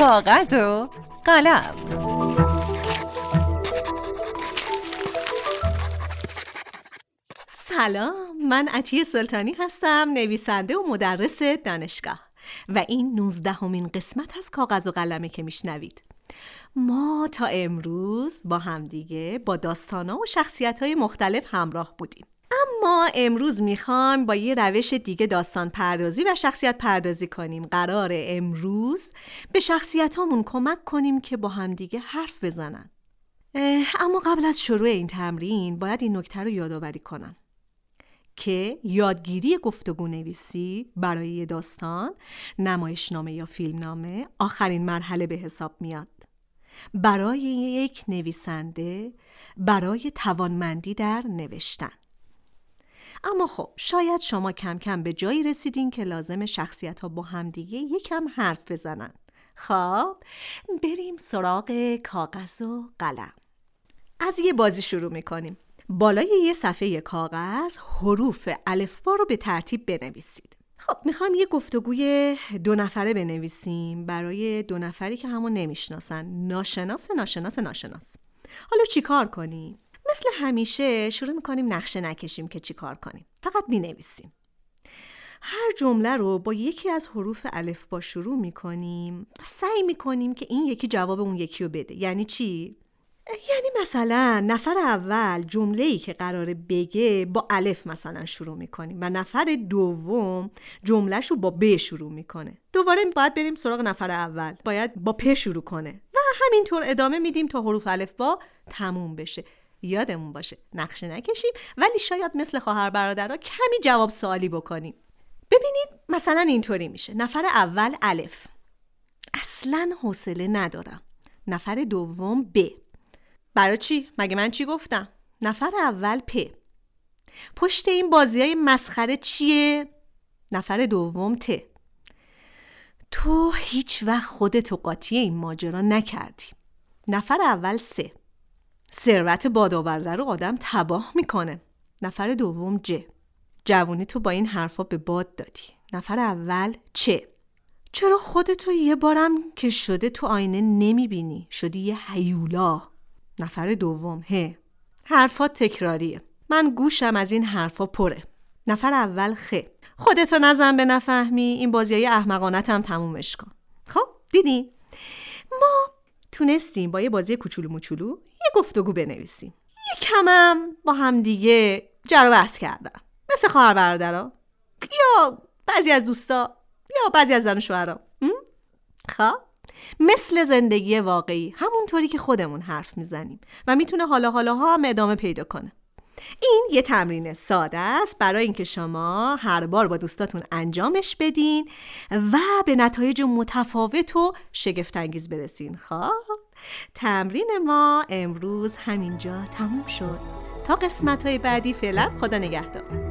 کاغذ و قلم سلام من عطیه سلطانی هستم نویسنده و مدرس دانشگاه و این نوزدهمین قسمت از کاغذ و قلمه که میشنوید. ما تا امروز با همدیگه با داستانا و شخصیت های مختلف همراه بودیم. اما امروز می‌خوام با یه روش دیگه داستان پردازی و شخصیت پردازی کنیم. قرار امروز به شخصیت هامون کمک کنیم که با همدیگه حرف بزنن. اما قبل از شروع این تمرین باید این نکته رو یادآوری کنم که یادگیری گفتگو نویسی برای داستان نمایشنامه یا فیلمنامه آخرین مرحله به حساب میاد. برای یک نویسنده برای توانمندی در نوشتن. اما خب شاید شما کم کم به جایی رسیدین که لازم شخصیت ها با همدیگه یکم حرف بزنن. خب بریم سراغ کاغذ و قلم. از یه بازی شروع می‌کنیم. بالای یه صفحه کاغذ حروف الفبا رو به ترتیب بنویسید. خب می‌خوایم یه گفتگوی دو نفره بنویسیم برای دو نفری که همون نمی‌شناسن. ناشناس ناشناس ناشناس. حالا چیکار کنیم؟ مثل همیشه شروع می‌کنیم نقشه نکشیم که چی کار کنیم. فقط می‌نویسیم. هر جمله رو با یکی از حروف الف با شروع می‌کنیم و سعی می‌کنیم که این یکی جواب اون یکی رو بده. یعنی چی؟ یعنی مثلا نفر اول جمله ای که قراره بگه با الف مثلا شروع می‌کنیم و نفر دوم جملهش رو با ب شروع می‌کنه. دوباره باید بریم سراغ نفر اول. باید با پ شروع کنه. و همینطور ادامه میدیم تا حروف الف با تموم بشه. یادمون باشه. نقشه نکشیم ولی شاید مثل خواهر برادرها کمی جواب سوالی بکنیم. ببینید مثلا اینطوری میشه. نفر اول الف. اصلا حوصله ندارم. نفر دوم ب. برای چی؟ مگه من چی گفتم؟ نفر اول پ. پشت این بازی های مسخره چیه؟ نفر دوم ت. تو هیچ وقت خودتو قاطی این ماجرا نکردی. نفر اول سه. ثروت بادآورده رو آدم تباه می‌کنه. نفر دوم ج. جوونی تو با این حرفا به باد دادی. نفر اول چه چرا خودتو یه بارم که شده تو آینه نمی‌بینی؟ شدی یه حیولا نفر دوم ه. حرفات تکراریه. من گوشم از این حرفا پره. نفر اول خ. خودتو نزن به نفهمی. این بازی های احمقانت هم تمومش کن. خب دیدی؟ ما تونستیم با یه بازی کوچولو موچولو گفتگو بنویسیم. یه کمم با هم دیگه جر بحث کردن مثل خواهر برادرها یا بعضی از دوستا. یا بعضی از زن و شوهرها خب. مثل زندگی واقعی. همونطوری که خودمون حرف می‌زنیم. و می‌تونه حالا حالا ها هم ادامه پیدا کنه. این یه تمرین ساده است برای اینکه شما هر بار با دوستاتون انجامش بدین و به نتایج متفاوت و شگفتانگیز برسین. خب. تمرین ما امروز همینجا تموم شد. تا قسمت های بعدی فعلا خدا نگهدار.